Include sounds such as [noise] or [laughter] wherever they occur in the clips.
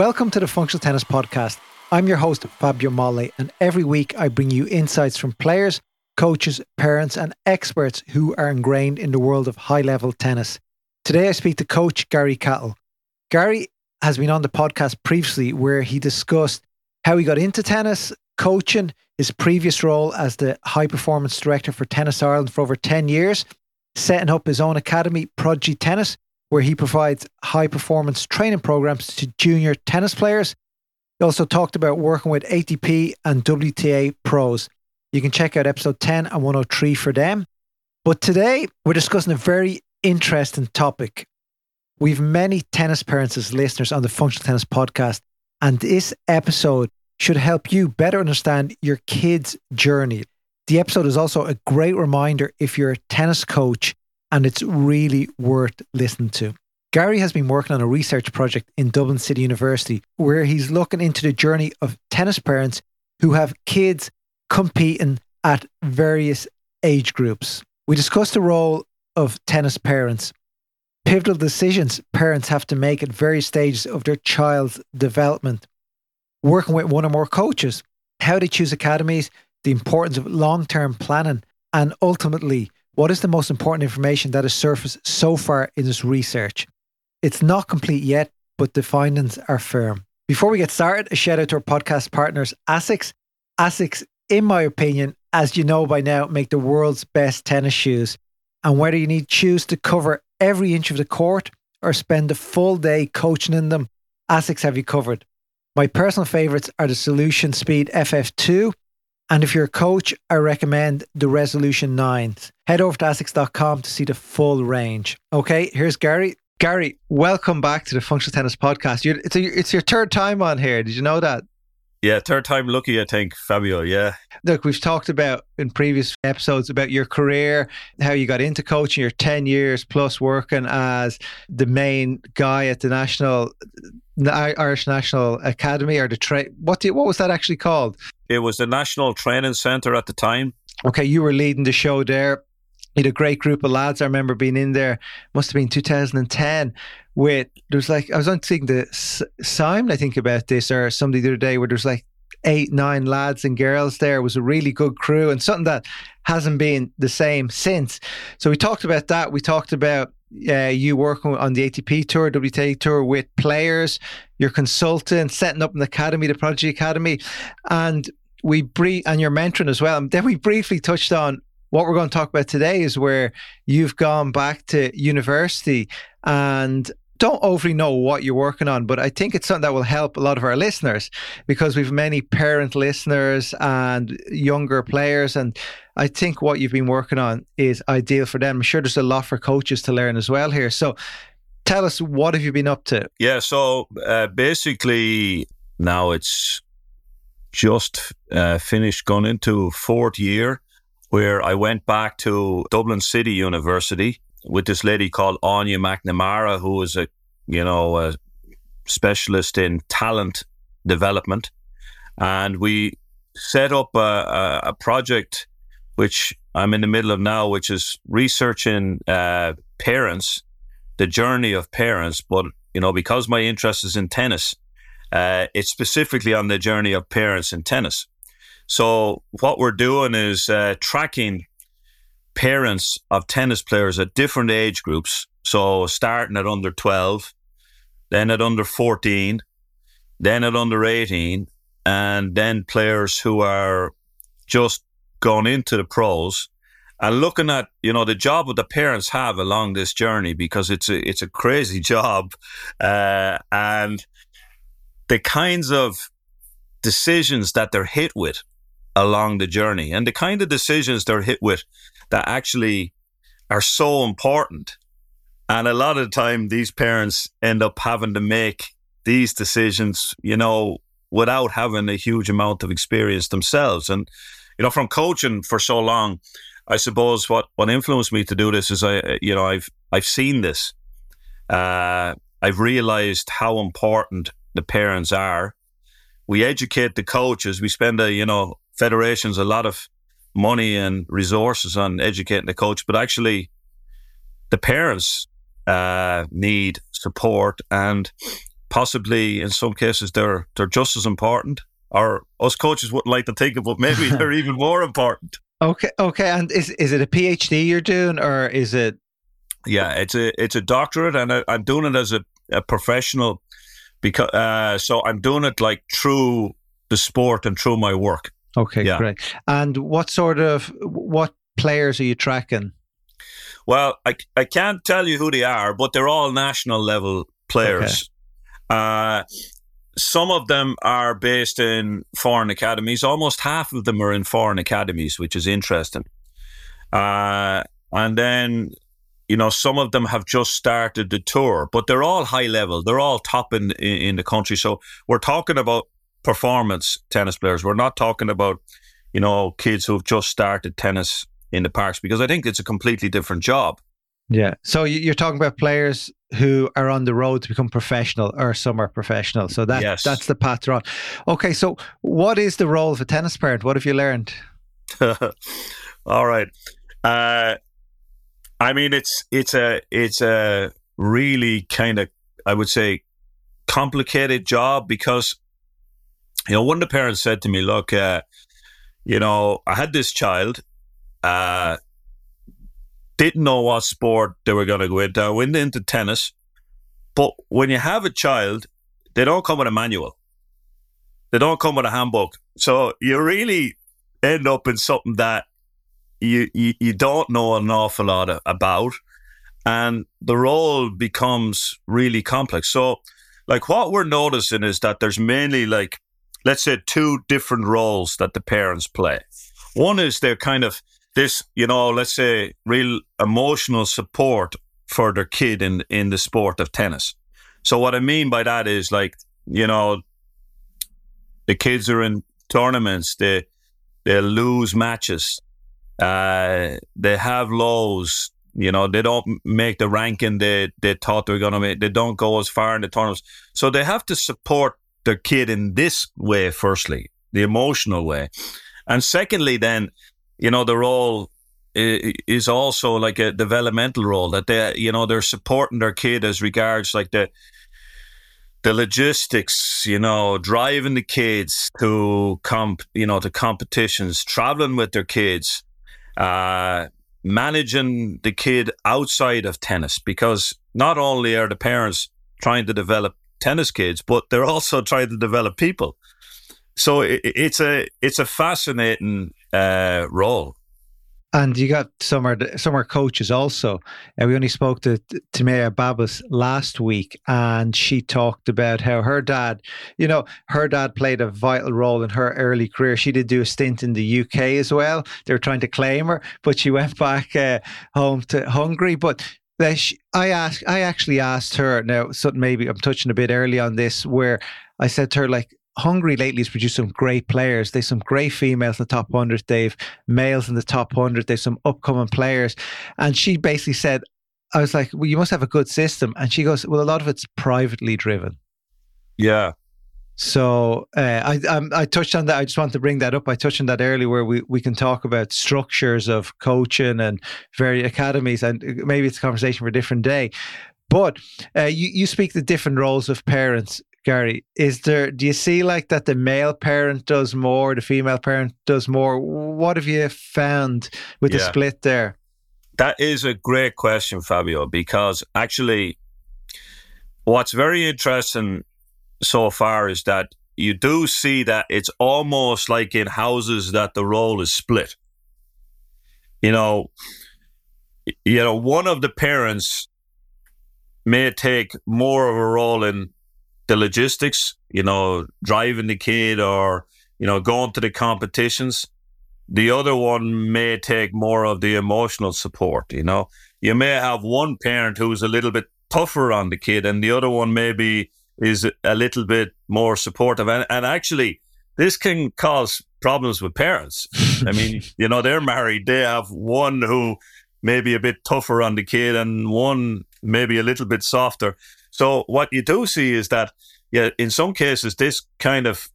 Welcome to the Functional Tennis Podcast. I'm your host, Fabio Molle, and every week I bring you insights from players, coaches, parents, and experts who are ingrained in the world of high level tennis. Today I speak to coach Gary Cahill. Gary has been on the podcast previously where he discussed how he got into tennis, coaching, his previous role as the high performance director for Tennis Ireland for over 10 years, setting up his own academy, Prodigy Tennis, where he provides high performance training programs to junior tennis players. He also talked about working with ATP and WTA pros. You can check out episode 10 and 103 for them. But today we're discussing a very interesting topic. We've many tennis parents as listeners on the Functional Tennis podcast, and this episode should help you better understand your kids' journey. The episode is also a great reminder if you're a tennis coach and it's really worth listening to. Gary has been working on a research project in Dublin City University where he's looking into the journey of tennis parents who have kids competing at various age groups. We discussed the role of tennis parents, pivotal decisions parents have to make at various stages of their child's development, working with one or more coaches, how they choose academies, the importance of long term planning, and ultimately, what is the most important information that has surfaced so far in this research? It's not complete yet, but the findings are firm. Before we get started, a shout out to our podcast partners, ASICS. ASICS, in my opinion, as you know by now, make the world's best tennis shoes. And whether you need shoes to cover every inch of the court or spend a full day coaching in them, ASICS have you covered. My personal favorites are the Solution Speed FF2 and if you're a coach, I recommend the Resolution 9s. Head over to ASICS.com to see the full range. Okay, here's Gary. Gary, welcome back to the Functional Tennis Podcast. You're, it's, a, it's your third time on here. Did you know that? Yeah, third time lucky, I think, Fabio. Yeah. Look, we've talked about in previous episodes about your career, how you got into coaching, your 10 years plus working as the main guy at the national the Irish National Academy or the tra- what do what was that actually called? It was the National Training Centre at the time. Okay, you were leading the show there. Had a great group of lads. I remember being in there. Must have been 2010. With there was like I was on seeing the Simon. I think about this or somebody the other day where there's like eight, nine lads and girls there. It was a really good crew and something that hasn't been the same since. So we talked about that. We talked about uh, you working on the ATP tour, WTA tour with players, your consultant, setting up an academy, the Prodigy Academy, and we brief and your mentoring as well. And then we briefly touched on what we're going to talk about today is where you've gone back to university and don't overly know what you're working on, but I think it's something that will help a lot of our listeners because we've many parent listeners and younger players. And I think what you've been working on is ideal for them. I'm sure there's a lot for coaches to learn as well here. So tell us, what have you been up to? Yeah. So uh, basically, now it's just uh, finished, gone into fourth year where I went back to Dublin City University with this lady called Áine MacNamara, who is a you know a specialist in talent development, and we set up a, a, project which I'm in the middle of now, which is researching uh, parents, the journey of parents. But you know, because my interest is in tennis, uh, it's specifically on the journey of parents in tennis. So what we're doing is uh, tracking parents of tennis players at different age groups. So starting at under 12, then at under 14, then at under 18, and then players who are just gone into the pros and looking at you know the job that the parents have along this journey because it's a it's a crazy [laughs] job uh, and the kinds of decisions that they're hit with along the journey and the kind of decisions they're hit with that actually are so important. And a lot of the time, these parents end up having to make these decisions, you know, without having a huge amount of experience themselves. And, you know, from coaching for so long, I suppose what, what influenced me to do this is I, you know, I've, I've seen this. Uh, I've realized how important the parents are. We educate the coaches. We spend a, you know, federations a lot of money and resources on educating the coach, but actually, the parents uh, need support. And possibly in some cases they're they're just as important. Or us coaches wouldn't like to think of, but maybe [laughs] they're even more important. Okay, okay. And is is it a PhD you're doing, or is it? Yeah, it's a it's a doctorate, and I, am doing it as a, a professional because uh, so I'm doing it like through the sport and through my work. Okay, yeah. great. And what sort of what players are you tracking? Well, I I can't tell you who they are, but they're all national level players. Okay. Uh, some of them are based in foreign academies. Almost half of them are in foreign academies, which is interesting. Uh, and then, you know, some of them have just started the tour, but they're all high level. They're all top in, in, in the country. So we're talking about performance tennis players. We're not talking about, you know, kids who've just started tennis in the parks because I think it's a completely different job. Yeah. So you're talking about players who are on the road to become professional or some are professional. So that yes. that's the path they're on. Okay. So what is the role of a tennis parent? What have you learned? [laughs] All right. Uh, I mean, it's it's a it's a really kind of I would say complicated job because you know one of the parents said to me, "Look, uh, you know, I had this child. Uh, didn't know what sport they were going to go into. I went into tennis. But when you have a child, they don't come with a manual. They don't come with a handbook. So you really end up in something that you, you, you don't know an awful lot about. And the role becomes really complex. So, like, what we're noticing is that there's mainly, like, let's say, two different roles that the parents play. One is they're kind of this, you know, let's say real emotional support for their kid in in the sport of tennis. So what I mean by that is like, you know, the kids are in tournaments, they they lose matches, uh, they have lows, you know, they don't make the ranking they they thought they were gonna make, they don't go as far in the tournaments. So they have to support their kid in this way, firstly, the emotional way. And secondly, then you know, the role is also like a developmental role that they, you know, they're supporting their kid as regards like the the logistics, you know, driving the kids to comp, you know, to competitions, traveling with their kids, uh, managing the kid outside of tennis, because not only are the parents trying to develop tennis kids, but they're also trying to develop people. So it, it's a it's a fascinating uh, role. And you got summer summer coaches also. And we only spoke to Timea Babos last week, and she talked about how her dad, you know, her dad played a vital role in her early career. She did do a stint in the UK as well. They were trying to claim her, but she went [laughs] back uh, home to Hungary. But I asked, I actually asked her now. Something maybe I'm touching a bit early on this, where I said to her like, Hungary lately has produced some great players. They've some great females in the top 100. They've males in the top 100. They've some upcoming players. And she basically said, I was like, well, you must have a good system. And she goes, well, a lot of it's privately driven. Yeah. So uh, I, I, I touched on that. I just want to bring that up. I touched on that earlier, where we, we can talk about structures of coaching and various academies, and maybe it's a conversation for a different day. But uh, you you speak the different roles of parents. Gary, is there, do you see like that the male parent does more, the female parent does more? What have you found with yeah. the split there? That is a great question, Fabio, because actually, what's very interesting so far is that you do see that it's almost like in houses that the role is split. You know, you know, one of the parents may take more of a role in the logistics, you know, driving the kid or, you know, going to the competitions. The other one may take more of the emotional support, you know. You may have one parent who's a little bit tougher on the kid and the other one maybe is a little bit more supportive. And, and actually, this can cause problems with parents. [laughs] I mean, you know, they're married, they have one who may be a bit tougher on the kid and one maybe a little bit softer. So what you do see is that, yeah, in some cases, this kind of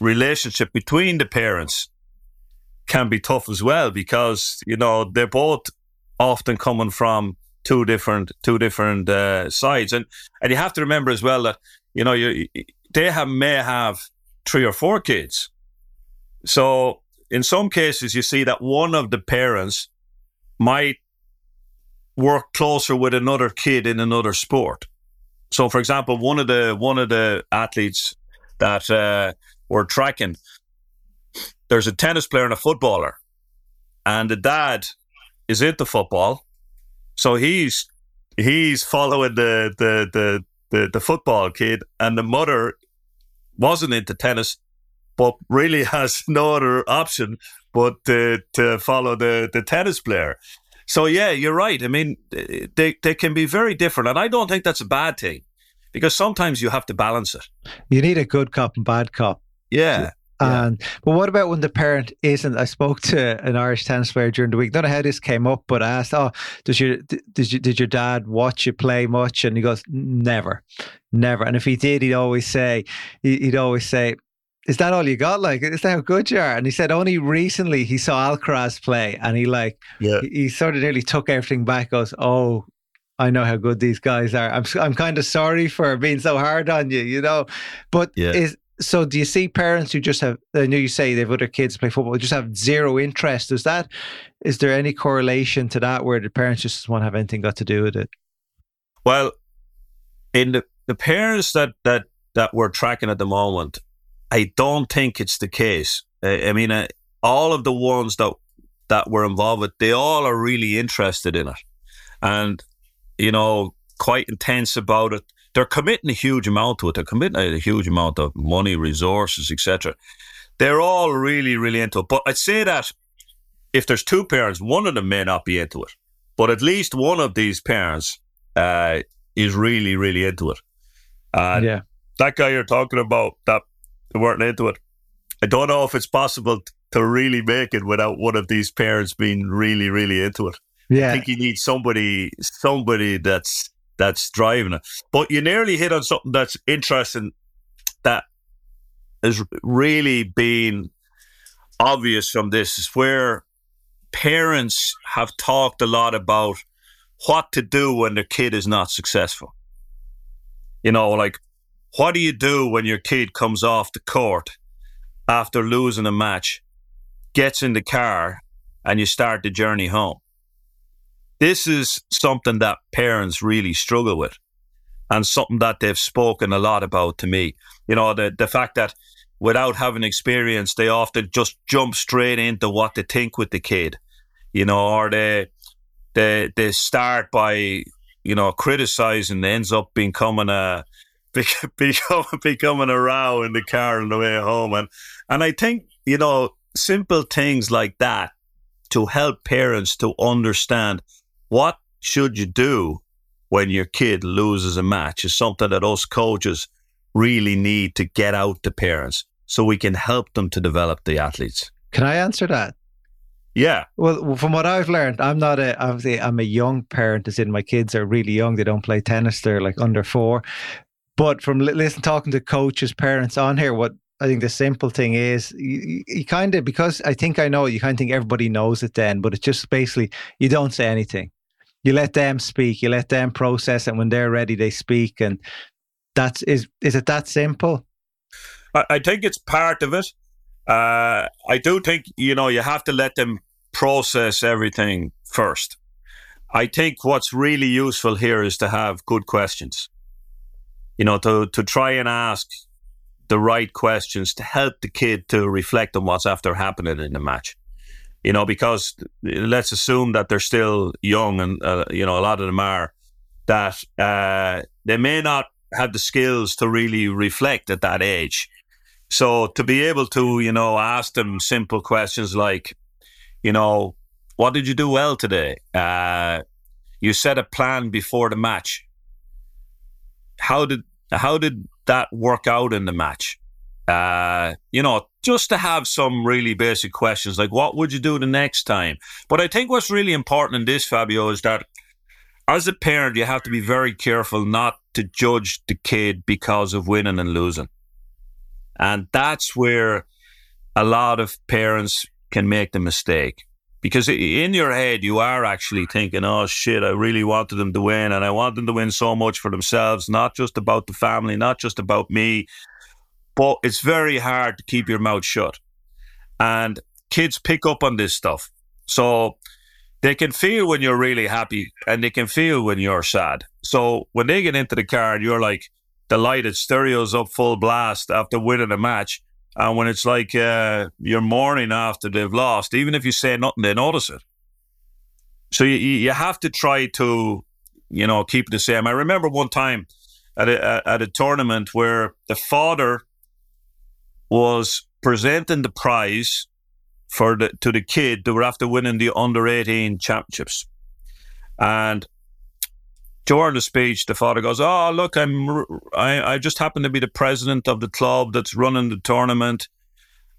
relationship between the parents can be tough as well because you know they're both often coming from two different two different uh, sides, and and you have to remember as well that you know you they have may have three or four kids, so in some cases you see that one of the parents might work closer with another kid in another sport. So, for example, one of the one of the athletes that uh, were tracking, there's a tennis player and a footballer, and the dad is into football, so he's he's following the the the the, the football kid, and the mother wasn't into tennis, but really [laughs] has no other option but to, to follow the, the tennis player. So yeah, you're right. I mean, they they can be very different, and I don't think that's a bad thing because sometimes you have to balance it. You need a good cop and bad cop. Yeah. And yeah. but what about when the parent isn't? I spoke to an Irish tennis player during the week. Don't know how this came up, but I asked, "Oh, does your did you did your dad watch you play much?" And he goes, "Never, never." And if he did, he'd always say, he'd always say, is that all you got? Like, is that how good you are? And he said only recently he saw Alcaraz play, and he like, yeah, he, he sort of nearly took everything back. Goes, oh, I know how good these guys are. I'm I'm kind of sorry for being so hard on you, you know. But yeah. is so do you see parents who just have I know you say they've other kids play football, just have zero interest. Is that is there any correlation to that where the parents just won't have anything got to do with it? Well, in the the parents that that that we're tracking at the moment, I don't think it's the case. I, I mean, uh, all of the ones that that were involved with, they all are really interested in it, and you know, quite intense about it. They're committing a huge amount to it. They're committing a huge amount of money, resources, etc. They're all really, really into it. But I'd say that if there's two parents, one of them may not be into it, but at least one of these parents uh, is really, really into it. And yeah. that guy you're talking about, that weren't into it. I don't know if it's possible to really make it without one of these parents being really, really into it. Yeah. I think you need somebody, somebody that's that's driving it. But you nearly hit on something that's interesting that has really been obvious from this is where parents have talked a lot about what to do when their kid is not successful. You know, like what do you do when your kid comes off the court after losing a match, gets in the car, and you start the journey home? This is something that parents really struggle with and something that they've spoken a lot about to me. You know, the, the fact that without having experience, they often just jump straight into what they think with the kid, you know, or they, they, they start by, you know, criticizing, ends up becoming a, [laughs] becoming a row in the car on the way home. And, and I think, you know, simple things like that to help parents to understand what should you do when your kid loses a match is something that us coaches really need to get out to parents so we can help them to develop the athletes. Can I answer that? Yeah. Well, from what I've learned, I'm not a obviously I'm a young parent. As in, my kids are really young. They don't play tennis. They're like under four. But from listening, talking to coaches, parents on here, what I think the simple thing is you, you kind of, because I think I know, you kind of think everybody knows it then, but it's just basically you don't say anything. You let them speak, you let them process and when they're ready, they speak. And that's, is, is it that simple? I, I think it's part of it. Uh, I do think, you know, you have to let them process everything first. I think what's really useful here is to have good questions you know, to, to try and ask the right questions to help the kid to reflect on what's after happening in the match. You know, because let's assume that they're still young and, uh, you know, a lot of them are, that uh, they may not have the skills to really reflect at that age. So to be able to, you know, ask them simple questions like, you know, what did you do well today? Uh, you set a plan before the match how did how did that work out in the match? Uh, you know, just to have some really basic questions like what would you do the next time? But I think what's really important in this, Fabio, is that as a parent, you have to be very careful not to judge the kid because of winning and losing. And that's where a lot of parents can make the mistake because in your head you are actually thinking, "Oh shit, I really wanted them to win, and I want them to win so much for themselves, not just about the family, not just about me." But it's very hard to keep your mouth shut, and kids pick up on this stuff, so they can feel when you're really happy, and they can feel when you're sad. So when they get into the car and you're like delighted, stereos up full blast after winning a match and when it's like uh, you're mourning after they've lost, even if you say nothing, they notice it. So you, you have to try to, you know, keep it the same. I remember one time at a, at a tournament where the father was presenting the prize for the to the kid that were after winning the under 18 championships. And during the speech, the father goes, "Oh, look, I'm I, I just happen to be the president of the club that's running the tournament,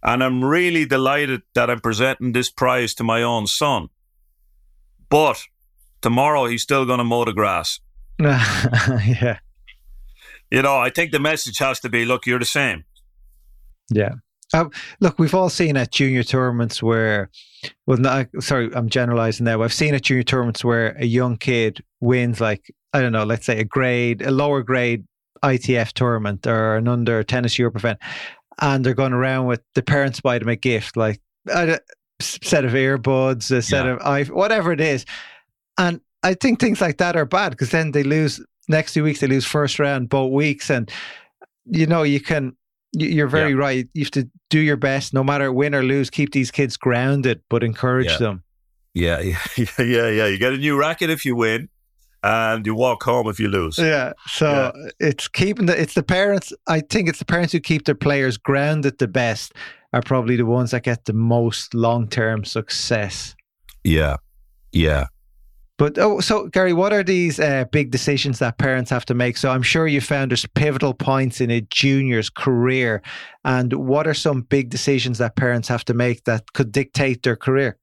and I'm really delighted that I'm presenting this prize to my own son. But tomorrow he's still going to mow the grass." [laughs] yeah. You know, I think the message has to be, "Look, you're the same." Yeah. Uh, look, we've all seen at junior tournaments where, well, not, sorry, I'm generalizing now. I've seen at junior tournaments where a young kid wins, like, I don't know, let's say a grade, a lower grade ITF tournament or an under tennis Europe event, and they're going around with the parents buy them a gift, like a set of earbuds, a set yeah. of i whatever it is. And I think things like that are bad because then they lose next two weeks, they lose first round both weeks. And, you know, you can, you're very yeah. right. You have to do your best, no matter win or lose. Keep these kids grounded, but encourage yeah. them. Yeah, [laughs] yeah, yeah, yeah. You get a new racket if you win, and you walk home if you lose. Yeah. So yeah. it's keeping the it's the parents. I think it's the parents who keep their players grounded the best are probably the ones that get the most long term success. Yeah. Yeah. But oh, so Gary, what are these uh, big decisions that parents have to make? So I'm sure you found there's pivotal points in a junior's career, and what are some big decisions that parents have to make that could dictate their career?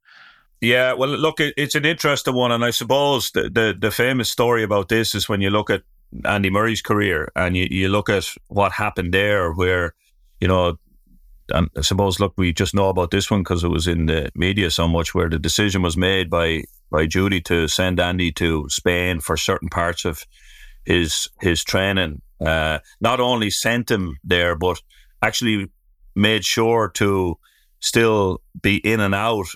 Yeah, well, look, it's an interesting one, and I suppose the, the, the famous story about this is when you look at Andy Murray's career and you, you look at what happened there, where you know and I suppose, look, we just know about this one because it was in the media so much, where the decision was made by by Judy to send Andy to Spain for certain parts of his his training. Uh, not only sent him there, but actually made sure to still be in and out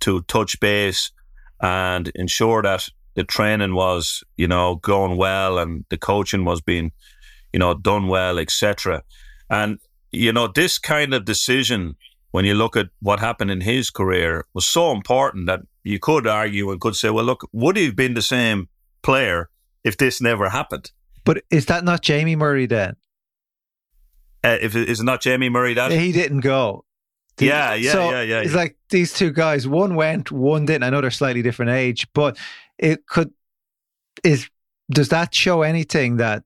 to touch base and ensure that the training was, you know, going well and the coaching was being, you know, done well, etc. And you know, this kind of decision, when you look at what happened in his career, was so important that you could argue and could say, well, look, would he have been the same player if this never happened? But is that not Jamie Murray then? Uh, if it is not Jamie Murray, that he didn't go. yeah, yeah, so yeah, yeah. It's like these two guys. One went, one didn't. I know they're slightly different age, but it could is. Does that show anything that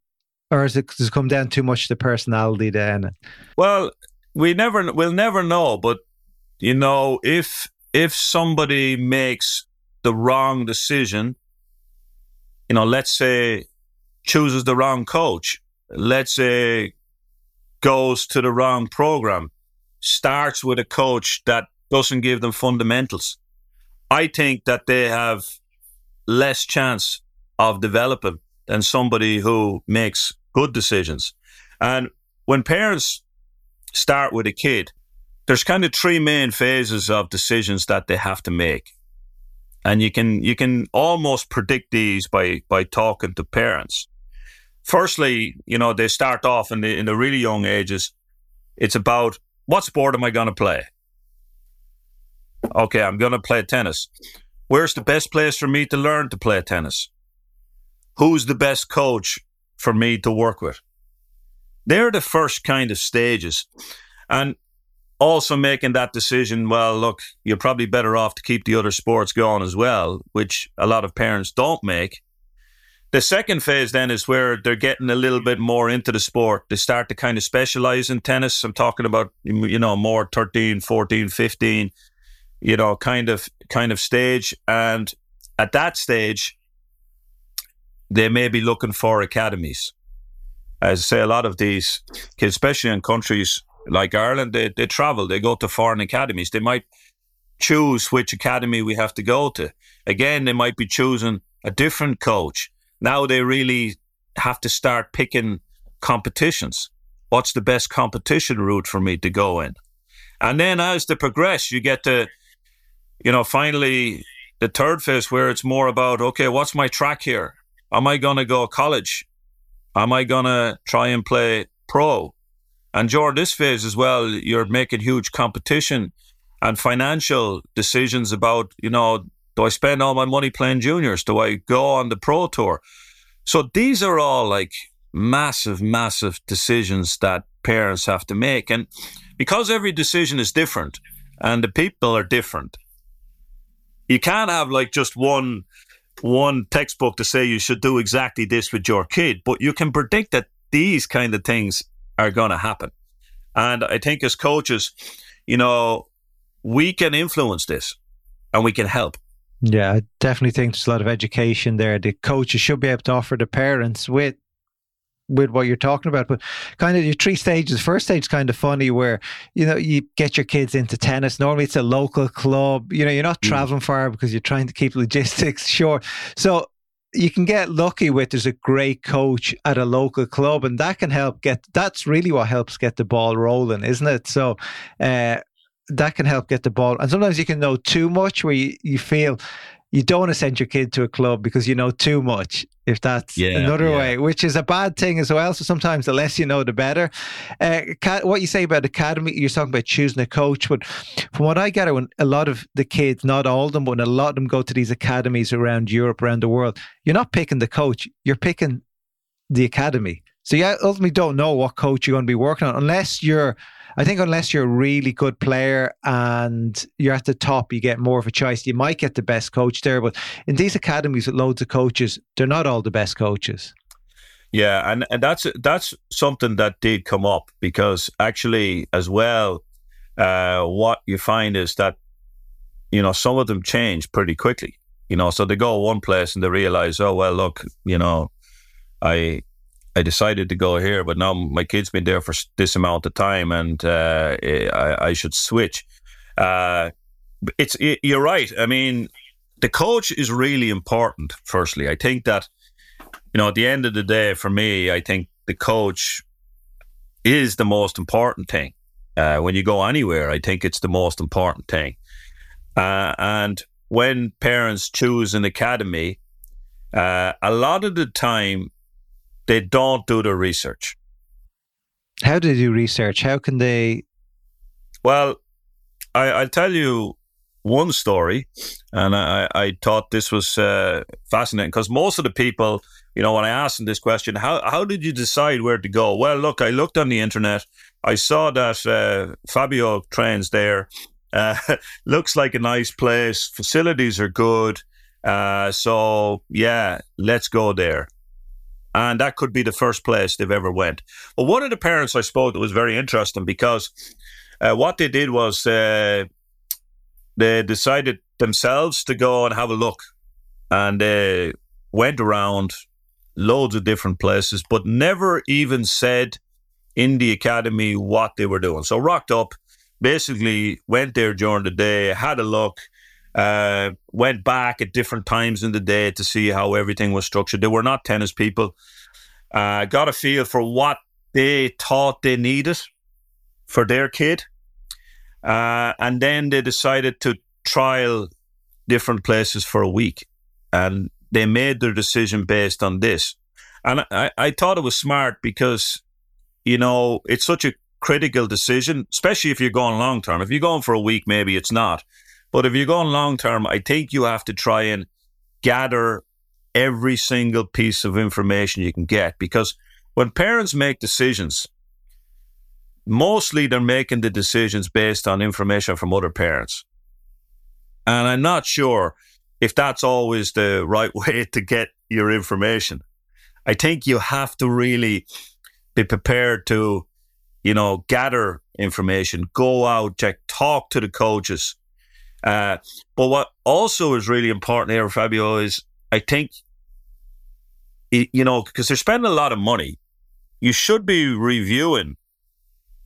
or has it, does it come down too much to personality then? Well, we never we'll never know, but you know, if if somebody makes the wrong decision, you know, let's say chooses the wrong coach, let's say goes to the wrong program, starts with a coach that doesn't give them fundamentals. I think that they have less chance of developing than somebody who makes good decisions. And when parents start with a kid, there's kind of three main phases of decisions that they have to make. And you can you can almost predict these by by talking to parents. Firstly, you know, they start off in the in the really young ages. It's about what sport am I going to play? Okay, I'm going to play tennis. Where's the best place for me to learn to play tennis? Who's the best coach for me to work with. They're the first kind of stages. And also making that decision, well, look, you're probably better off to keep the other sports going as well, which a lot of parents don't make. The second phase then is where they're getting a little bit more into the sport. They start to kind of specialize in tennis. I'm talking about, you know, more 13, 14, 15, you know, kind of, kind of stage. And at that stage, they may be looking for academies. As I say, a lot of these kids, especially in countries like Ireland, they, they travel, they go to foreign academies. They might choose which academy we have to go to. Again, they might be choosing a different coach. Now they really have to start picking competitions. What's the best competition route for me to go in? And then as they progress, you get to, you know, finally the third phase where it's more about, okay, what's my track here? Am I going to go college? Am I going to try and play pro? And during this phase as well, you're making huge competition and financial decisions about, you know, do I spend all my money playing juniors? Do I go on the pro tour? So these are all like massive, massive decisions that parents have to make. And because every decision is different and the people are different, you can't have like just one one textbook to say you should do exactly this with your kid, but you can predict that these kind of things are going to happen. And I think as coaches, you know, we can influence this and we can help. Yeah, I definitely think there's a lot of education there. The coaches should be able to offer the parents with with what you're talking about. But kind of your three stages. First stage is kind of funny where, you know, you get your kids into tennis. Normally it's a local club. You know, you're not mm. traveling far because you're trying to keep [laughs] logistics short. So you can get lucky with there's a great coach at a local club and that can help get that's really what helps get the ball rolling isn't it? So uh, that can help get the ball and sometimes you can know too much where you, you feel you don't want to send your kid to a club because you know too much if that's yeah, another yeah. way which is a bad thing as well. So sometimes the less you know the better. Uh, what you say about academy you're talking about choosing a coach but from what i gather when a lot of the kids not all of them but when a lot of them go to these academies around europe around the world you're not picking the coach you're picking the academy. So you ultimately don't know what coach you're going to be working on unless you're I think unless you're a really good player and you're at the top, you get more of a choice. You might get the best coach there, but in these academies with loads of coaches, they're not all the best coaches. Yeah, and, and that's that's something that did come up because actually, as well, uh, what you find is that you know some of them change pretty quickly. You know, so they go one place and they realize, oh well, look, you know, I I decided to go here, but now my kid's been there for this amount of time, and uh, I, I, should switch. Uh, it's it, you're right. I mean, the coach is really important. Firstly, I think that you know at the end of the day, for me, I think the coach is the most important thing. Uh, when you go anywhere, I think it's the most important thing. Uh, and when parents choose an academy, uh, a lot of the time they don't do the research. How do they do research? How can they? Well, I, I'll tell you one story, and I, I thought this was uh, fascinating because most of the people, you know, when I asked them this question, how how did you decide where to go? Well, look, I looked on the internet. I saw that uh, Fabio trains there. Uh, [laughs] looks like a nice place. Facilities are good. Uh, so yeah, let's go there and that could be the first place they've ever went. But one of the parents I spoke to was very interesting because uh, what they did was uh, they decided themselves to go and have a look, and they went around loads of different places, but never even said in the academy what they were doing. So rocked up, basically went there during the day, had a look, uh, went back at different times in the day to see how everything was structured. They were not tennis people. Uh, got a feel for what they thought they needed for their kid. Uh, and then they decided to trial different places for a week. And they made their decision based on this. And I, I thought it was smart because, you know, it's such a critical decision, especially if you're going long term. If you're going for a week, maybe it's not. But if you're going long term, I think you have to try and gather every single piece of information you can get because when parents make decisions, mostly they're making the decisions based on information from other parents. And I'm not sure if that's always the right [laughs] way to get your information. I think you have to really be prepared to, you know, gather information, go out, check, talk to the coaches, uh, but what also is really important here, Fabio, is I think, you know, because they're spending a lot of money, you should be reviewing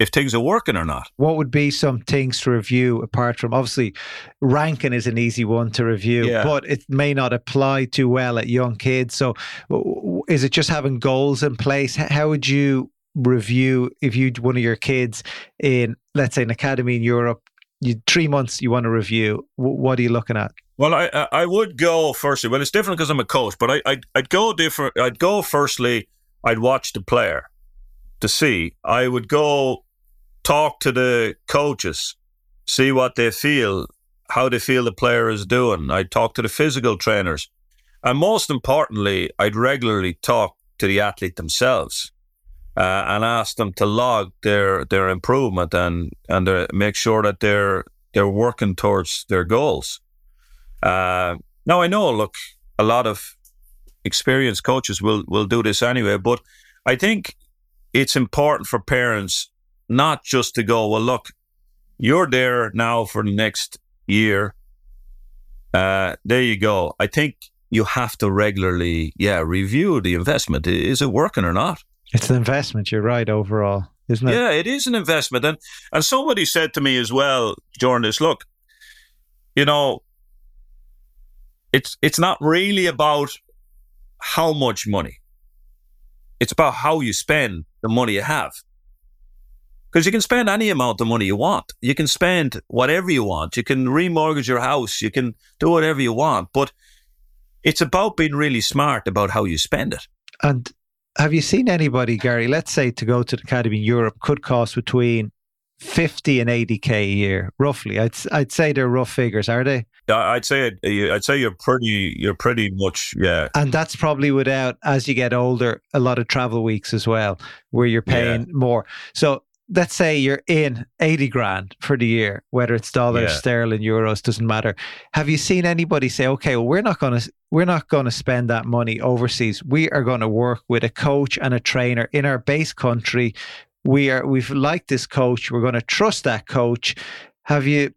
if things are working or not. What would be some things to review apart from obviously ranking is an easy one to review, Yeah. but it may not apply too well at young kids. So is it just having goals in place? How would you review if you one of your kids in let's say an academy in Europe, you three months you want to review, w- what are you looking at? Well, I I would go firstly. Well, it's different because I'm a coach, but I I'd, I'd go different. I'd go firstly. I'd watch the player to see. I would go talk to the coaches, see what they feel, how they feel the player is doing. I'd talk to the physical trainers, and most importantly, I'd regularly talk to the athlete themselves. Uh, and ask them to log their their improvement and and make sure that they're they're working towards their goals. Uh, now I know, look, a lot of experienced coaches will will do this anyway, but I think it's important for parents not just to go, well, look, you're there now for the next year. Uh, there you go. I think you have to regularly, yeah, review the investment. Is it working or not? It's an investment, you're right, overall, isn't it? Yeah, it is an investment. And and somebody said to me as well during this, look, you know, it's it's not really about how much money. It's about how you spend the money you have. Because you can spend any amount of money you want. You can spend whatever you want. You can remortgage your house. You can do whatever you want. But it's about being really smart about how you spend it. And have you seen anybody, Gary? Let's say to go to the academy in Europe could cost between fifty and eighty k a year, roughly. I'd I'd say they're rough figures, are they? I'd say it, I'd say you're pretty you're pretty much yeah And that's probably without, as you get older, a lot of travel weeks as well, where you're paying more. So let's say you're in eighty grand for the year, whether it's dollars, Yeah. sterling, euros, doesn't matter. Have you seen anybody say, okay, well, we're not going to we're not going to spend that money overseas. We are going to work with a coach and a trainer in our base country. We are we've liked this coach. We're going to trust that coach. Have you?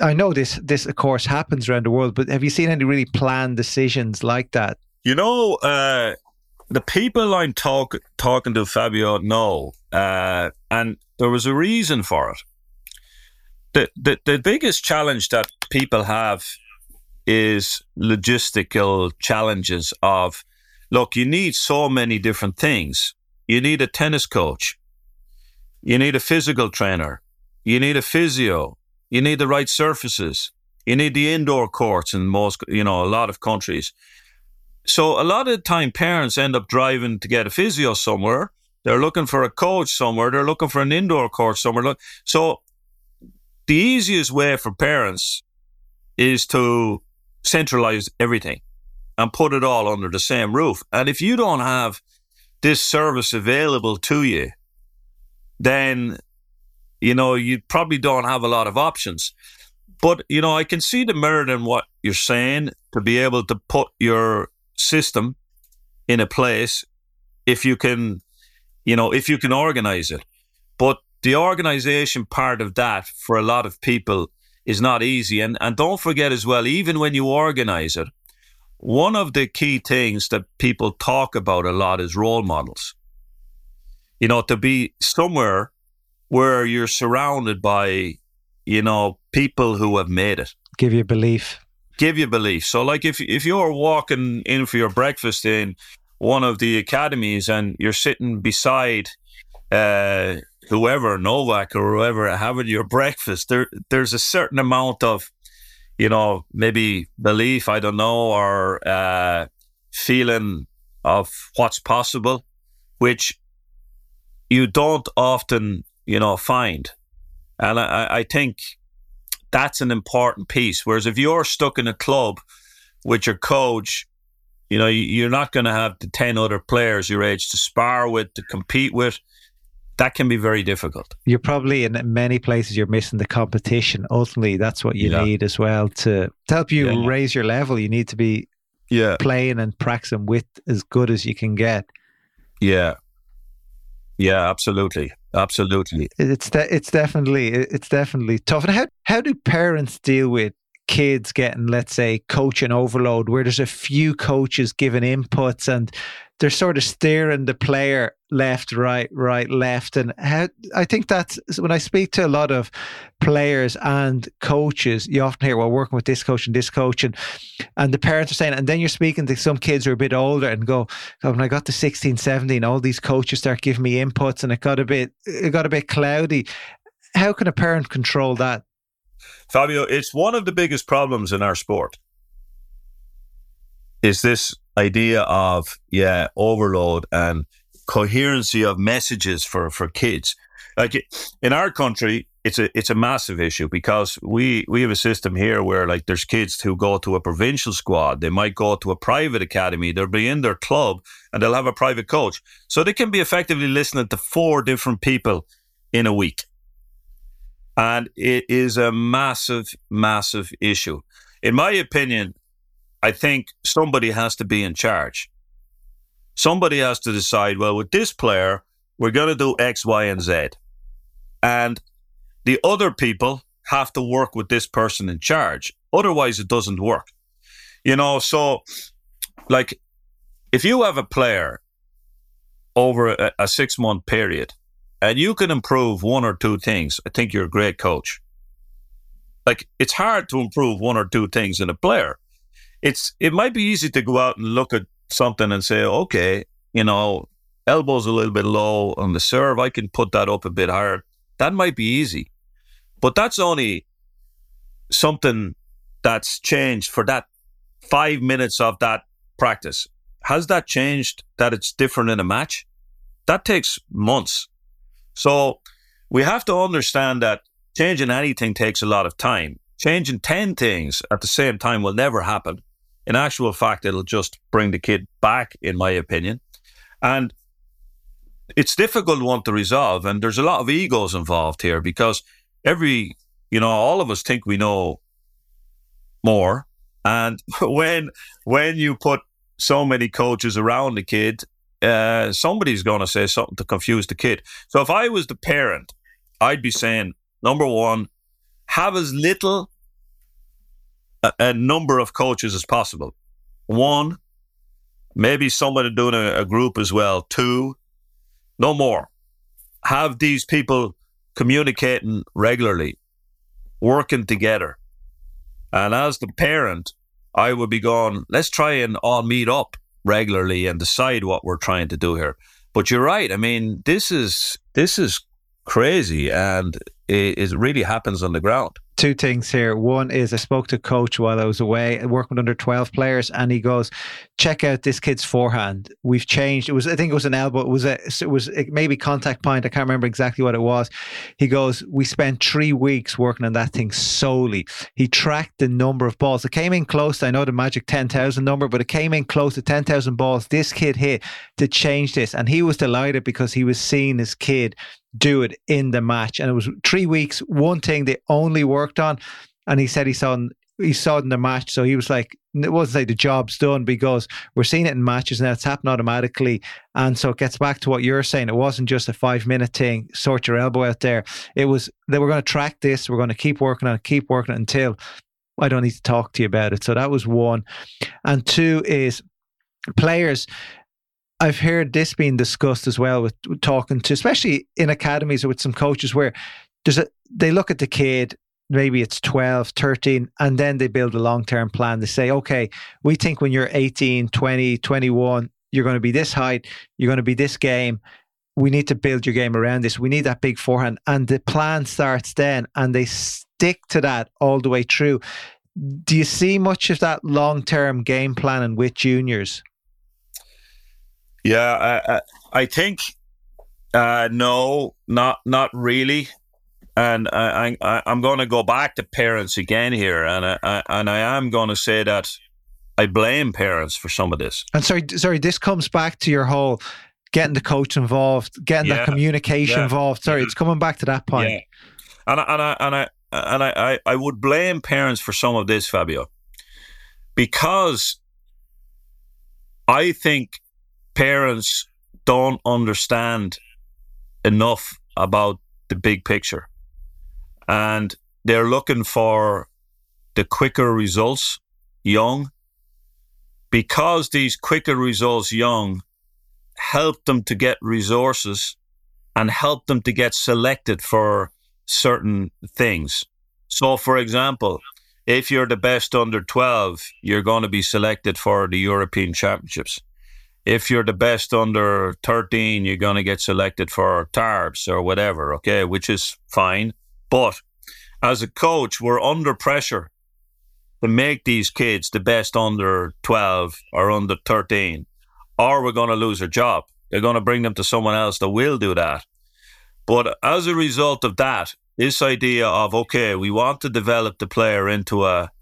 I know this this of course happens around the world, but have you seen any really planned decisions like that? You know, uh, the people I'm talk, talking to, Fabio, know, uh, and there was a reason for it. The, the the biggest challenge that people have is logistical challenges of, look, you need so many different things. You need a tennis coach. You need a physical trainer. You need a physio. You need the right surfaces. You need the indoor courts in most, you know, a lot of countries. So a lot of the time, parents end up driving to get a physio somewhere. They're looking for a coach somewhere. They're looking for an indoor court somewhere. So the easiest way for parents is to centralize everything and put it all under the same roof. And if you don't have this service available to you, then you know you probably don't have a lot of options. But you know, I can see the merit in what you're saying to be able to put your system in a place if you can, you know, if you can organize it. But the organization part of that for a lot of people is not easy. And and don't forget as well, even when you organize it, one of the key things that people talk about a lot is role models. You know, to be somewhere where you're surrounded by, you know, people who have made it Give you belief. give you belief. So, like if if you're walking in for your breakfast in one of the academies and you're sitting beside uh, whoever Novak or whoever having your breakfast, there there's a certain amount of you know maybe belief I don't know or uh, feeling of what's possible, which you don't often you know find, and I, I think that's an important piece. Whereas if you're stuck in a club with your coach, you know, you- you're not going to have the 10 other players your age to spar with, to compete with. That can be very difficult. You're probably in many places you're missing the competition. Ultimately, that's what you Yeah. need as well to, to help you Yeah. raise your level. You need to be Yeah. playing and practicing with as good as you can get. Yeah. Yeah, absolutely. Absolutely. It's de- it's definitely it's definitely tough. And how how do parents deal with kids getting, let's say, coaching overload, where there's a few coaches giving inputs and they're sort of steering the player left, right, right, left. And how, I think that's when I speak to a lot of players and coaches, you often hear, well, working with this coach and this coach, and, and the parents are saying, and then you're speaking to some kids who are a bit older and go, when I got to 16, 17, all these coaches start giving me inputs and it got a bit, it got a bit cloudy. How can a parent control that? Fabio, it's one of the biggest problems in our sport. Is this idea of yeah overload and coherency of messages for for kids? Like in our country, it's a it's a massive issue because we we have a system here where like there's kids who go to a provincial squad, they might go to a private academy, they'll be in their club and they'll have a private coach, so they can be effectively listening to four different people in a week. And it is a massive, massive issue. In my opinion, I think somebody has to be in charge. Somebody has to decide, well, with this player, we're going to do X, Y, and Z. And the other people have to work with this person in charge. Otherwise, it doesn't work. You know, so like if you have a player over a, a six month period and you can improve one or two things, I think you're a great coach. Like it's hard to improve one or two things in a player. It's it might be easy to go out and look at something and say, okay, you know, elbow's a little bit low on the serve. I can put that up a bit higher. That might be easy. But that's only something that's changed for that five minutes of that practice. Has that changed that it's different in a match? That takes months. So we have to understand that changing anything takes a lot of time. Changing 10 things at the same time will never happen. In actual fact, it'll just bring the kid back, in my opinion. And it's difficult one to resolve. And there's a lot of egos involved here because every, you know, all of us think we know more. And [laughs] when when you put so many coaches around the kid, uh, somebody's going to say something to confuse the kid. So if I was the parent, I'd be saying, number one, have as little a, a number of coaches as possible. One, maybe somebody doing a, a group as well. Two, no more. Have these people communicating regularly, working together. And as the parent, I would be going, let's try and all meet up regularly and decide what we're trying to do here. But you're right. I mean, this is this is crazy, and it, it really happens on the ground two things here. One is I spoke to coach while I was away working with under 12 players and he goes, check out this kid's forehand. We've changed. It was, I think it was an elbow. It was a, it was maybe contact point. I can't remember exactly what it was. He goes, we spent three weeks working on that thing solely. He tracked the number of balls. It came in close. I know the magic 10,000 number, but it came in close to 10,000 balls this kid hit to change this. And he was delighted because he was seeing his kid do it in the match. And it was three weeks, one thing they only worked on. And he said he saw he saw it in the match. So he was like, it wasn't like the job's done because we're seeing it in matches now. It's happening automatically. And so it gets back to what you're saying. It wasn't just a five minute thing, sort your elbow out there. It was that we're going to track this. We're going to keep working on it, keep working it until I don't need to talk to you about it. So that was one. And two is players I've heard this being discussed as well with, with, talking to, especially in academies or with some coaches where there's a, they look at the kid, maybe it's 12, 13, and then they build a long term plan. They say, okay, we think when you're 18, 20, 21, you're going to be this height, you're going to be this game. We need to build your game around this. We need that big forehand. And the plan starts then, and they stick to that all the way through. Do you see much of that long term game planning with juniors? Yeah, I, I think uh, no, not not really. And I, I I'm going to go back to parents again here, and I, I and I am going to say that I blame parents for some of this. And sorry, sorry, this comes back to your whole getting the coach involved, getting yeah, that communication yeah, involved. Sorry, yeah. it's coming back to that point. Yeah. And I, and I and I and I, I would blame parents for some of this, Fabio, because I think parents don't understand enough about the big picture. And they're looking for the quicker results young because these quicker results young help them to get resources and help them to get selected for certain things. So, for example, if you're the best under 12, you're going to be selected for the European Championships. If you're the best under 13, you're going to get selected for TARBs or whatever, okay, which is fine. But as a coach, we're under pressure to make these kids the best under 12 or under 13, or we're going to lose their job. They're going to bring them to someone else that will do that. But as a result of that, this idea of, okay, we want to develop the player into a,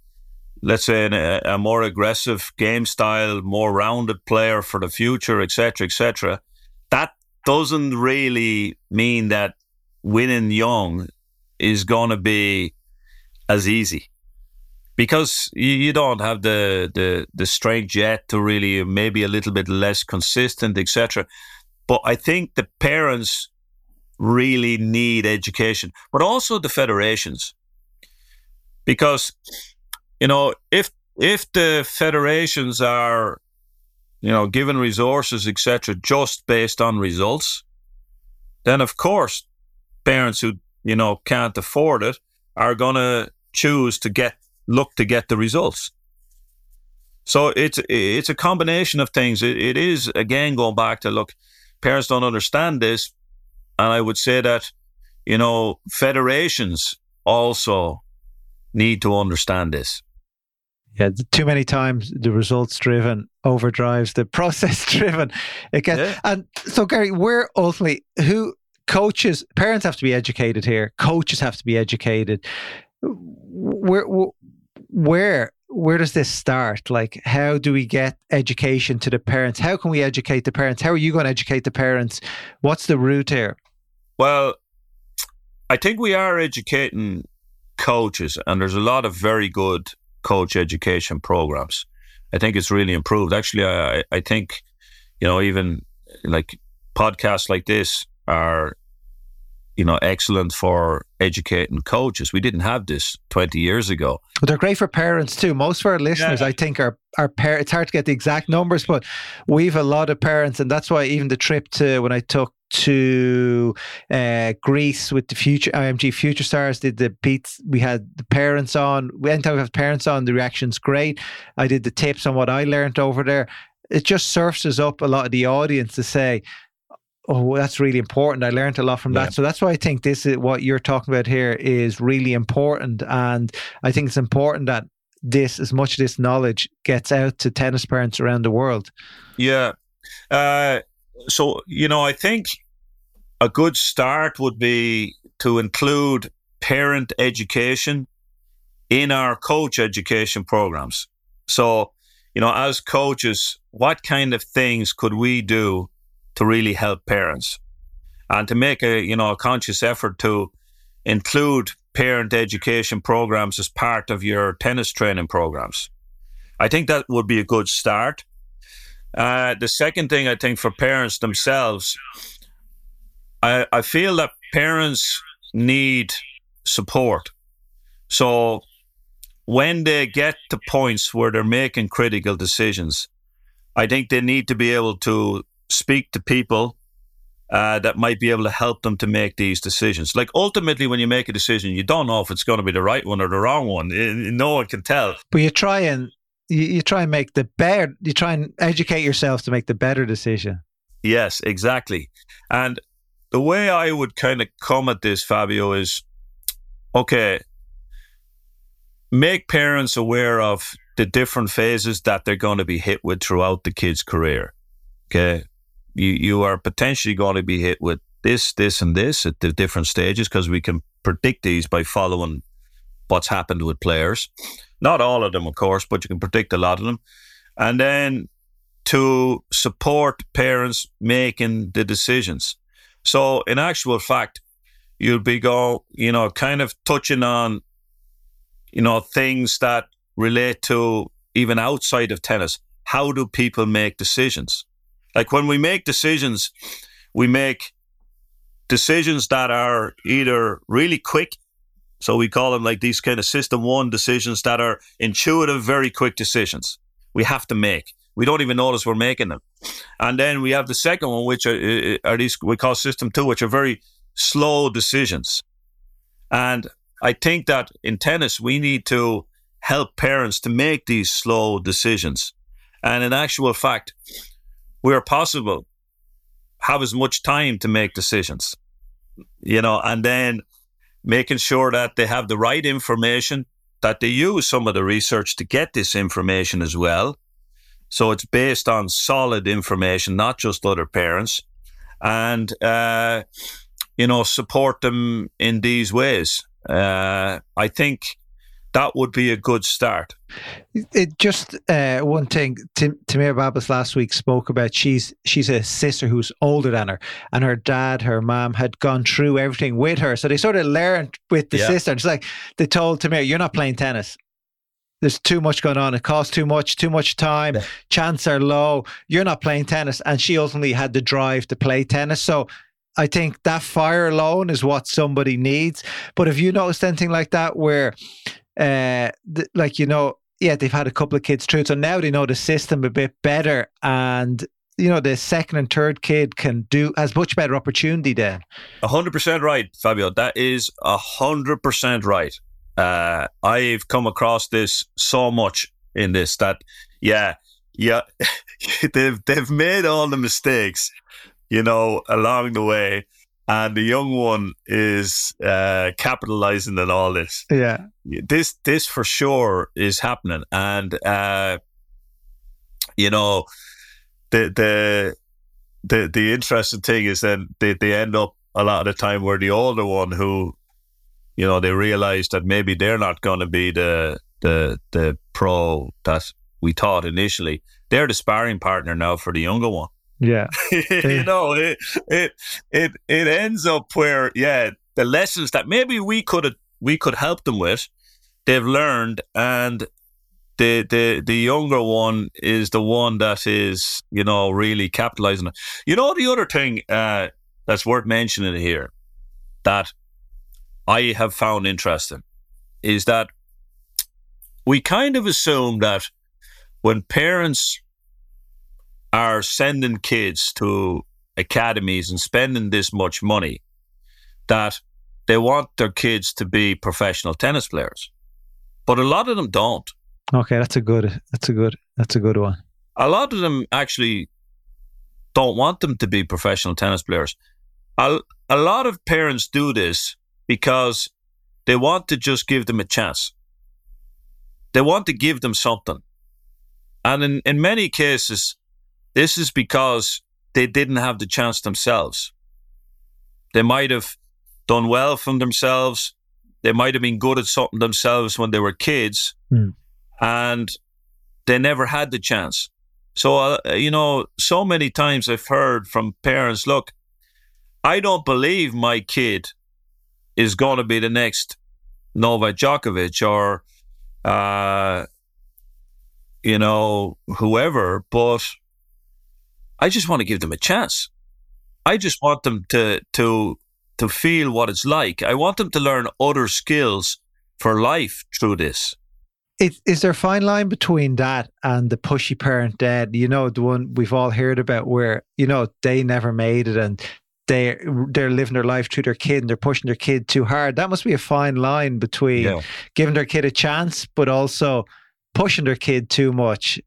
let's say, a, a more aggressive game style, more rounded player for the future, etc., etc. that doesn't really mean that winning young is going to be as easy because you, don't have the, the the strength yet to really maybe a little bit less consistent, etc. But I think the parents really need education, but also the federations, because you know if if the federations are you know given resources etc just based on results then of course parents who you know can't afford it are going to choose to get look to get the results. So it's it's a combination of things. It, it is again going back to look, parents don't understand this, and I would say that you know federations also need to understand this. Yeah, too many times the results driven overdrives the [laughs] process driven. It gets, yeah. and so Gary, we're ultimately who coaches, parents have to be educated here. Coaches have to be educated. Where where where does this start? Like, how do we get education to the parents? How can we educate the parents? How are you going to educate the parents? What's the route here? Well, I think we are educating coaches, and there's a lot of very good coach education programs. I think it's really improved. Actually, I, I think, you know, even like podcasts like this are you know, excellent for educating coaches. We didn't have this 20 years ago. But they're great for parents too. Most of our listeners, yeah. I think, are are par- It's hard to get the exact numbers, but we've a lot of parents, and that's why even the trip to when I took to uh, Greece with the future IMG Future Stars did the beats. We had the parents on. Anytime we have parents on, the reaction's great. I did the tips on what I learned over there. It just surfaces up a lot of the audience to say, oh that's really important i learned a lot from that so that's why i think this is what you're talking about here is really important and i think it's important that this as much of this knowledge gets out to tennis parents around the world yeah uh, so you know i think a good start would be to include parent education in our coach education programs so you know as coaches what kind of things could we do to really help parents and to make a you know a conscious effort to include parent education programs as part of your tennis training programs. I think that would be a good start. Uh, the second thing I think for parents themselves, I, I feel that parents need support. So when they get to points where they're making critical decisions, I think they need to be able to speak to people uh, that might be able to help them to make these decisions. Like ultimately, when you make a decision, you don't know if it's going to be the right one or the wrong one. No one can tell. But you try and you, you try and make the better. You try and educate yourself to make the better decision. Yes, exactly. And the way I would kind of come at this, Fabio, is okay. Make parents aware of the different phases that they're going to be hit with throughout the kid's career. Okay you, you are potentially going to be hit with this, this, and this at the different stages because we can predict these by following what's happened with players. Not all of them, of course, but you can predict a lot of them. And then to support parents making the decisions. So, in actual fact, you'll be go, you know, kind of touching on, you know, things that relate to even outside of tennis. How do people make decisions? Like when we make decisions, we make decisions that are either really quick So we call them like these kind of system one decisions that are intuitive, very quick decisions we have to make. We don't even notice we're making them. And then we have the second one, which are, uh, are these we call system two, which are very slow decisions. And I think that in tennis, we need to help parents to make these slow decisions. And in actual fact, where possible, have as much time to make decisions, you know, and then making sure that they have the right information, that they use some of the research to get this information as well. So it's based on solid information, not just other parents, and uh, you know support them in these ways. Uh, I think that would be a good start. It just uh, one thing. Tim, Timea Babos last week spoke about. She's she's a sister who's older than her, and her dad, her mom had gone through everything with her, so they sort of learned with the yeah. sister. It's like they told Tamir, "You're not playing tennis." There's too much going on. It costs too much, too much time. Yeah. Chance are low. You're not playing tennis, and she ultimately had the drive to play tennis. So I think that fire alone is what somebody needs. But if you noticed anything like that, where uh, th- like you know, yeah, they've had a couple of kids through, so now they know the system a bit better, and you know the second and third kid can do has much better opportunity then. Hundred percent right, Fabio. That is hundred percent right. Uh, I've come across this so much in this that yeah, yeah, [laughs] they've they've made all the mistakes, you know, along the way and the young one is uh, capitalizing on all this. Yeah, this this for sure is happening, and uh, you know, the the the the interesting thing is that they they end up a lot of the time where the older one who, you know, they realize that maybe they're not going to be the the the pro that we thought initially. They're the sparring partner now for the younger one. Yeah. [laughs] you know, it, it it it ends up where yeah, the lessons that maybe we could we could help them with, they've learned and the the the younger one is the one that is, you know, really capitalizing it. You know the other thing uh, that's worth mentioning here that I have found interesting is that we kind of assume that when parents are sending kids to academies and spending this much money that they want their kids to be professional tennis players. But a lot of them don't. Okay, that's a good that's a good that's a good one. A lot of them actually don't want them to be professional tennis players. A, a lot of parents do this because they want to just give them a chance. They want to give them something. And in, in many cases, this is because they didn't have the chance themselves. They might have done well from themselves. They might have been good at something themselves when they were kids, mm. and they never had the chance. So, uh, you know, so many times I've heard from parents, look, I don't believe my kid is going to be the next Novak Djokovic or, uh, you know, whoever, but I just want to give them a chance. I just want them to to to feel what it's like. I want them to learn other skills for life through this. Is, is there a fine line between that and the pushy parent dad? You know, the one we've all heard about where, you know, they never made it and they they're living their life through their kid and they're pushing their kid too hard. That must be a fine line between yeah. giving their kid a chance, but also pushing their kid too much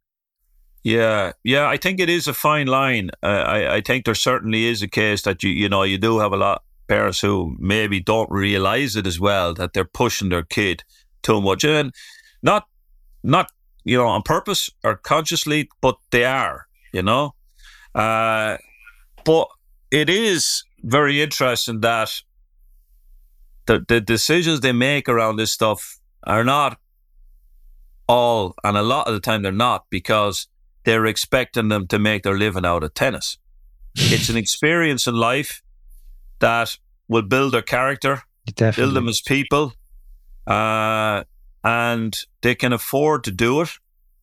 yeah, yeah, I think it is a fine line. Uh, I, I think there certainly is a case that you, you know, you do have a lot of parents who maybe don't realize it as well that they're pushing their kid too much, and not, not you know, on purpose or consciously, but they are, you know. Uh, but it is very interesting that the the decisions they make around this stuff are not all, and a lot of the time they're not because they're expecting them to make their living out of tennis. it's an experience in life that will build their character, Definitely. build them as people, uh, and they can afford to do it.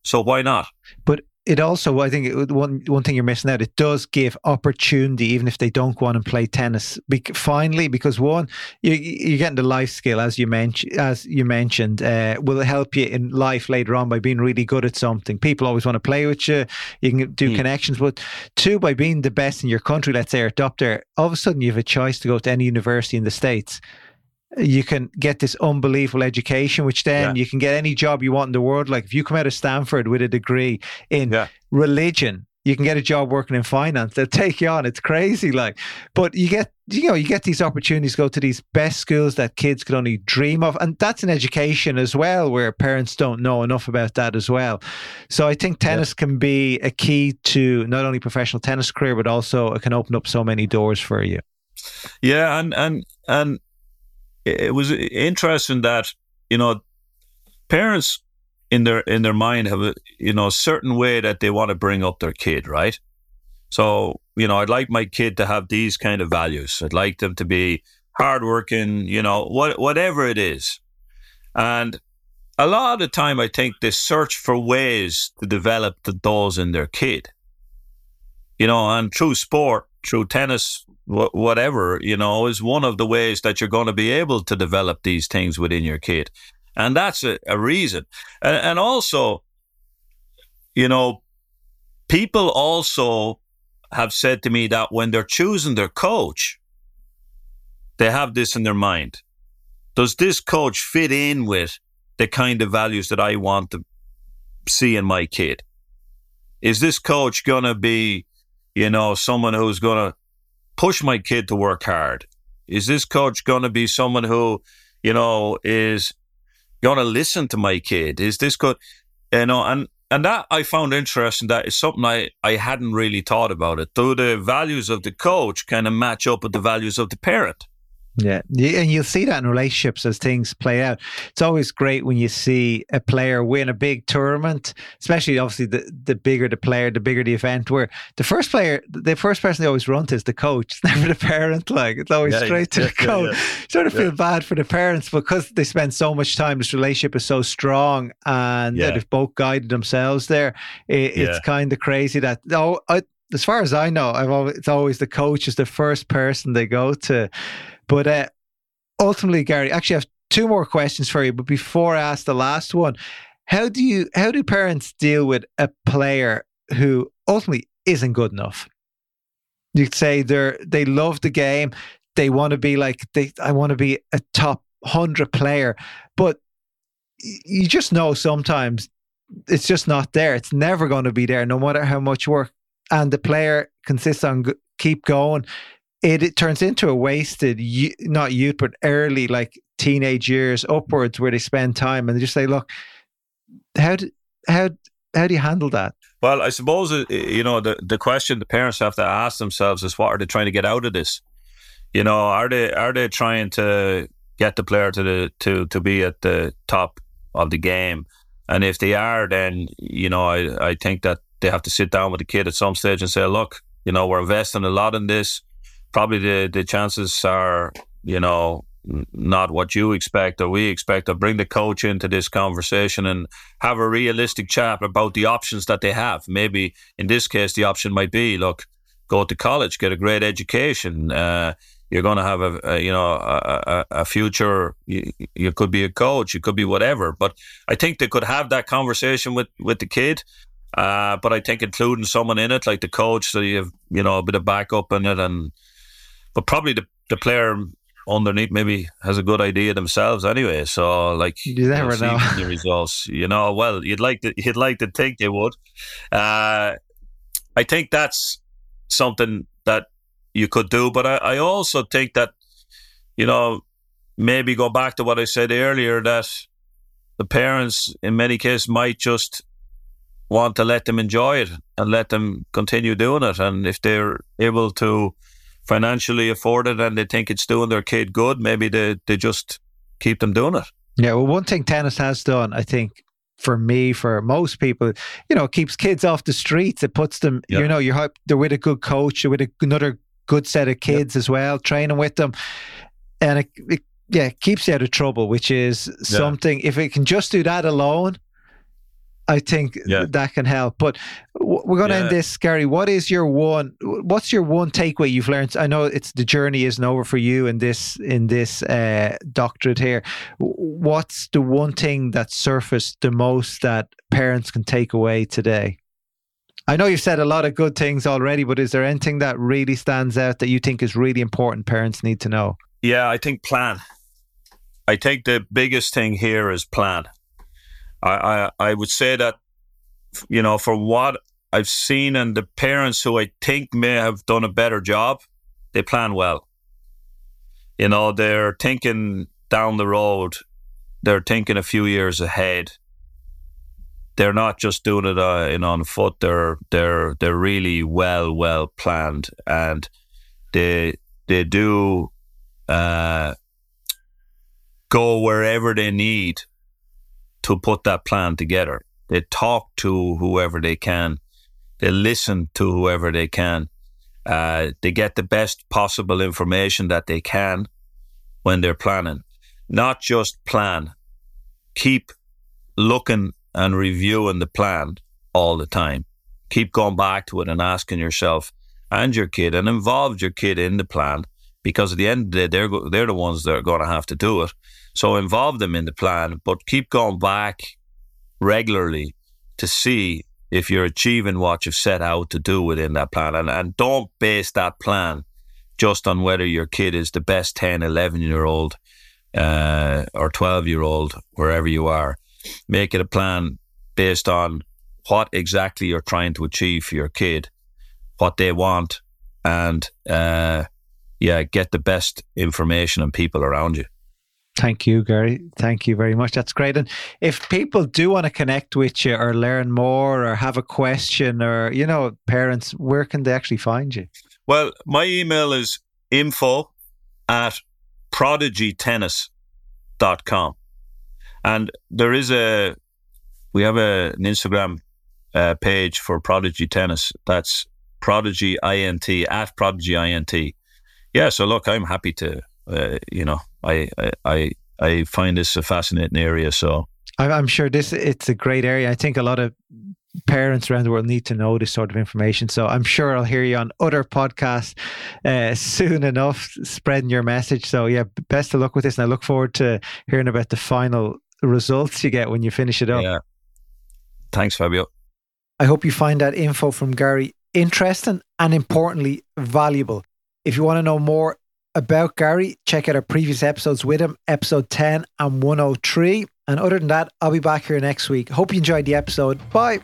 So why not? But it also, I think, it, one one thing you're missing out. It does give opportunity, even if they don't go on and play tennis. Be- finally, because one, you, you're getting the life skill, as you mentioned, as you mentioned, uh, will help you in life later on by being really good at something. People always want to play with you. You can do mm. connections, but two, by being the best in your country, let's say, or there, all of a sudden you have a choice to go to any university in the states you can get this unbelievable education, which then yeah. you can get any job you want in the world. Like if you come out of Stanford with a degree in yeah. religion, you can get a job working in finance. They'll take you on. It's crazy, like, but you get you know you get these opportunities to go to these best schools that kids could only dream of, and that's an education as well, where parents don't know enough about that as well. So I think tennis yeah. can be a key to not only professional tennis career, but also it can open up so many doors for you. Yeah, and and and it was interesting that you know parents in their in their mind have a you know a certain way that they want to bring up their kid, right? So you know, I'd like my kid to have these kind of values. I'd like them to be hardworking, you know, what whatever it is, and a lot of the time, I think they search for ways to develop the, those in their kid. You know, and through sport, through tennis, whatever, you know, is one of the ways that you're going to be able to develop these things within your kid. And that's a, a reason. And, and also, you know, people also have said to me that when they're choosing their coach, they have this in their mind. Does this coach fit in with the kind of values that I want to see in my kid? Is this coach going to be, you know, someone who's going to push my kid to work hard? Is this coach going to be someone who, you know, is going to listen to my kid? Is this good? You know, and and that I found interesting. That is something I I hadn't really thought about it. Though the values of the coach kind of match up with the values of the parent. Yeah, and you'll see that in relationships as things play out. It's always great when you see a player win a big tournament, especially obviously the, the bigger the player, the bigger the event. Where the first player, the first person they always run to is the coach. It's [laughs] never the parent. Like it's always yeah, straight yeah, to the yeah, coach. Sort of feel bad for the parents because they spend so much time. This relationship is so strong, and they've both guided themselves there. It, it's kind of crazy that oh, I, as far as I know, I've always, it's always the coach is the first person they go to. But uh, ultimately, Gary, actually, I have two more questions for you. But before I ask the last one, how do you how do parents deal with a player who ultimately isn't good enough? You could say they're they love the game, they want to be like they I want to be a top hundred player, but you just know sometimes it's just not there. It's never going to be there, no matter how much work. And the player consists on keep going it, it turns into a wasted, not youth, but early like teenage years upwards where they spend time and they just say, look, how do, how, how do you handle that? Well, I suppose, uh, you know, the, the question the parents have to ask themselves is what are they trying to get out of this? You know, are they, are they trying to get the player to the, to, to be at the top of the game? And if they are, then, you know, I, I think that they have to sit down with the kid at some stage and say, look, you know, we're investing a lot in this probably the, the chances are, you know, not what you expect or we expect. Or bring the coach into this conversation and have a realistic chat about the options that they have. Maybe in this case, the option might be, look, go to college, get a great education. Uh, you're going to have a, a you know a, a, a future. You, you, could be a coach. You could be whatever. But I think they could have that conversation with with the kid. Uh, but I think including someone in it, like the coach, so you have you know a bit of backup in it, and but probably the, the player underneath maybe has a good idea themselves anyway. So like you never know the results. You know, well you'd like to you'd like to think they would. Uh, I think that's something that you could do, but I, I also think that you know maybe go back to what I said earlier that the parents in many cases might just want to let them enjoy it and let them continue doing it, and if they're able to financially afford it and they think it's doing their kid good, maybe they, they just keep them doing it. Yeah, well, one thing tennis has done, I think, for me, for most people, you know, keeps kids off the streets. It puts them, yep. you know, you're they're with a good coach, you're with a, another good set of kids yep. as well, training with them, and it, it yeah keeps you out of trouble, which is yeah. something. If it can just do that alone, I think yeah. that can help. But we're going to yeah. end this, Gary. What is your one? What's your one takeaway you've learned? I know it's the journey isn't over for you in this in this uh, doctorate here. What's the one thing that surfaced the most that parents can take away today? I know you've said a lot of good things already, but is there anything that really stands out that you think is really important parents need to know? Yeah, I think plan. I think the biggest thing here is plan. I, I, I would say that, you know, for what I've seen and the parents who I think may have done a better job, they plan well. You know, they're thinking down the road, they're thinking a few years ahead. They're not just doing it uh, in on foot. They're they're they're really well well planned, and they they do uh, go wherever they need to put that plan together. They talk to whoever they can. They listen to whoever they can. Uh, they get the best possible information that they can when they're planning. Not just plan. Keep looking and reviewing the plan all the time. Keep going back to it and asking yourself and your kid and involve your kid in the plan because at the end of the day, they're, they're the ones that are going to have to do it. So involve them in the plan, but keep going back regularly to see if you're achieving what you've set out to do within that plan. And, and don't base that plan just on whether your kid is the best 10, 11 year old uh, or 12 year old, wherever you are. Make it a plan based on what exactly you're trying to achieve for your kid, what they want, and uh, yeah, get the best information and people around you. Thank you, Gary. Thank you very much. That's great. And if people do want to connect with you or learn more or have a question or, you know, parents, where can they actually find you? Well, my email is info at prodigytennis.com. And there is a, we have a, an Instagram uh, page for Prodigy Tennis. That's Prodigy INT at Prodigy INT. Yeah. So look, I'm happy to, uh, you know, I, I I find this a fascinating area. So I'm sure this it's a great area. I think a lot of parents around the world need to know this sort of information. So I'm sure I'll hear you on other podcasts uh, soon enough, spreading your message. So yeah, best of luck with this, and I look forward to hearing about the final results you get when you finish it up. Yeah. Thanks, Fabio. I hope you find that info from Gary interesting and importantly valuable. If you want to know more about Gary, check out our previous episodes with him, episode 10 and 103. And other than that, I'll be back here next week. Hope you enjoyed the episode. Bye.